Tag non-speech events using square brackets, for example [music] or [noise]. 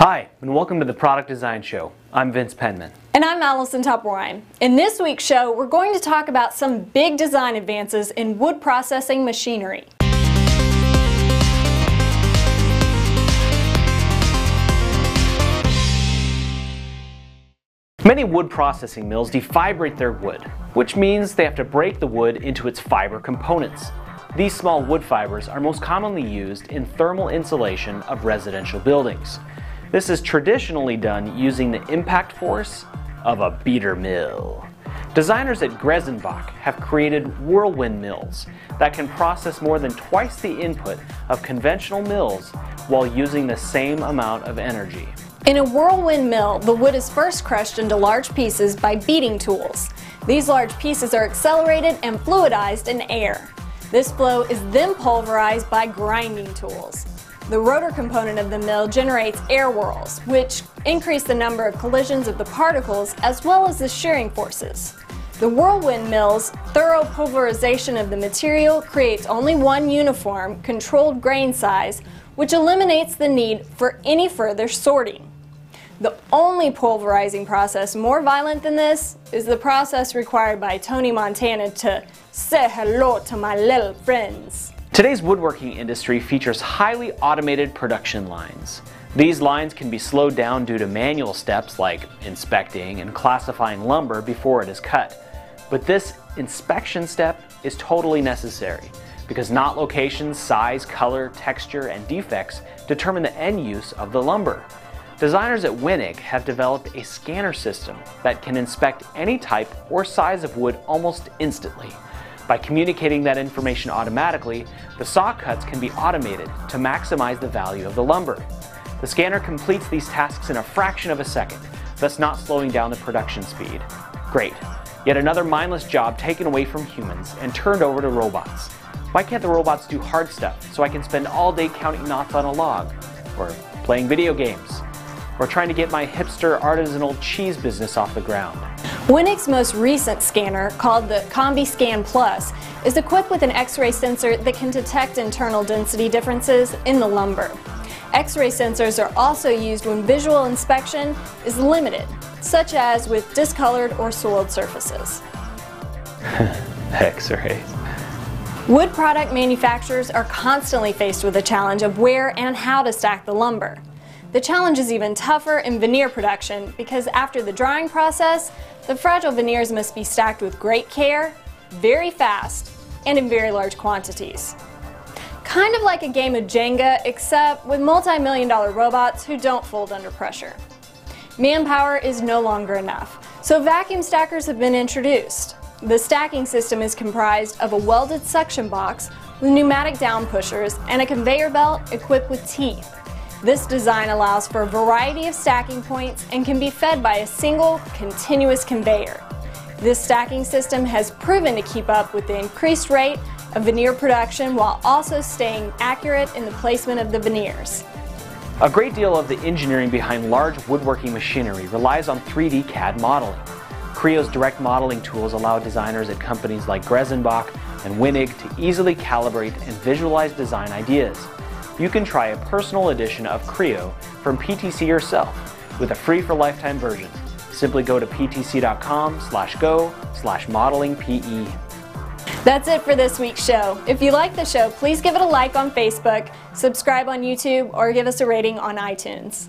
Hi, and welcome to the Product Design Show. I'm Vince Penman. And I'm Allison Topwine. In this week's show, we're going to talk about some big design advances in wood processing machinery. Many wood processing mills defibrate their wood, which means they have to break the wood into its fiber components. These small wood fibers are most commonly used in thermal insulation of residential buildings. This is traditionally done using the impact force of a beater mill. Designers at Grenzebach have created whirlwind mills that can process more than twice the input of conventional mills while using the same amount of energy. In a whirlwind mill, the wood is first crushed into large pieces by beating tools. These large pieces are accelerated and fluidized in air. This flow is then pulverized by grinding tools. The rotor component of the mill generates air whirls, which increase the number of collisions of the particles as well as the shearing forces. The whirlwind mill's thorough pulverization of the material creates only one uniform, controlled grain size, which eliminates the need for any further sorting. The only pulverizing process more violent than this is the process required by Tony Montana to say hello to my little friends. Today's woodworking industry features highly automated production lines. These lines can be slowed down due to manual steps like inspecting and classifying lumber before it is cut. But this inspection step is totally necessary because knot location, size, color, texture, and defects determine the end use of the lumber. Designers at Weinig have developed a scanner system that can inspect any type or size of wood almost instantly. By communicating that information automatically, the saw cuts can be automated to maximize the value of the lumber. The scanner completes these tasks in a fraction of a second, thus not slowing down the production speed. Great. Yet another mindless job taken away from humans and turned over to robots. Why can't the robots do hard stuff so I can spend all day counting knots on a log? Or playing video games? Or trying to get my hipster artisanal cheese business off the ground? Weinig's most recent scanner, called the CombiScan Plus, is equipped with an X-ray sensor that can detect internal density differences in the lumber. X-ray sensors are also used when visual inspection is limited, such as with discolored or soiled surfaces. [laughs] X-rays. Wood product manufacturers are constantly faced with the challenge of where and how to stack the lumber. The challenge is even tougher in veneer production because after the drying process, the fragile veneers must be stacked with great care, very fast, and in very large quantities. Kind of like a game of Jenga, except with multi-million dollar robots who don't fold under pressure. Manpower is no longer enough, so vacuum stackers have been introduced. The stacking system is comprised of a welded suction box with pneumatic down pushers and a conveyor belt equipped with teeth. This design allows for a variety of stacking points and can be fed by a single, continuous conveyor. This stacking system has proven to keep up with the increased rate of veneer production while also staying accurate in the placement of the veneers. A great deal of the engineering behind large woodworking machinery relies on 3D CAD modeling. Creo's direct modeling tools allow designers at companies like Grenzebach and Weinig to easily calibrate and visualize design ideas you can try a personal edition of Creo from PTC yourself with a free for lifetime version. Simply go to ptc.com slash go slash modelingpe. That's it for this week's show. If you like the show, please give it a like on Facebook, subscribe on YouTube, or give us a rating on iTunes.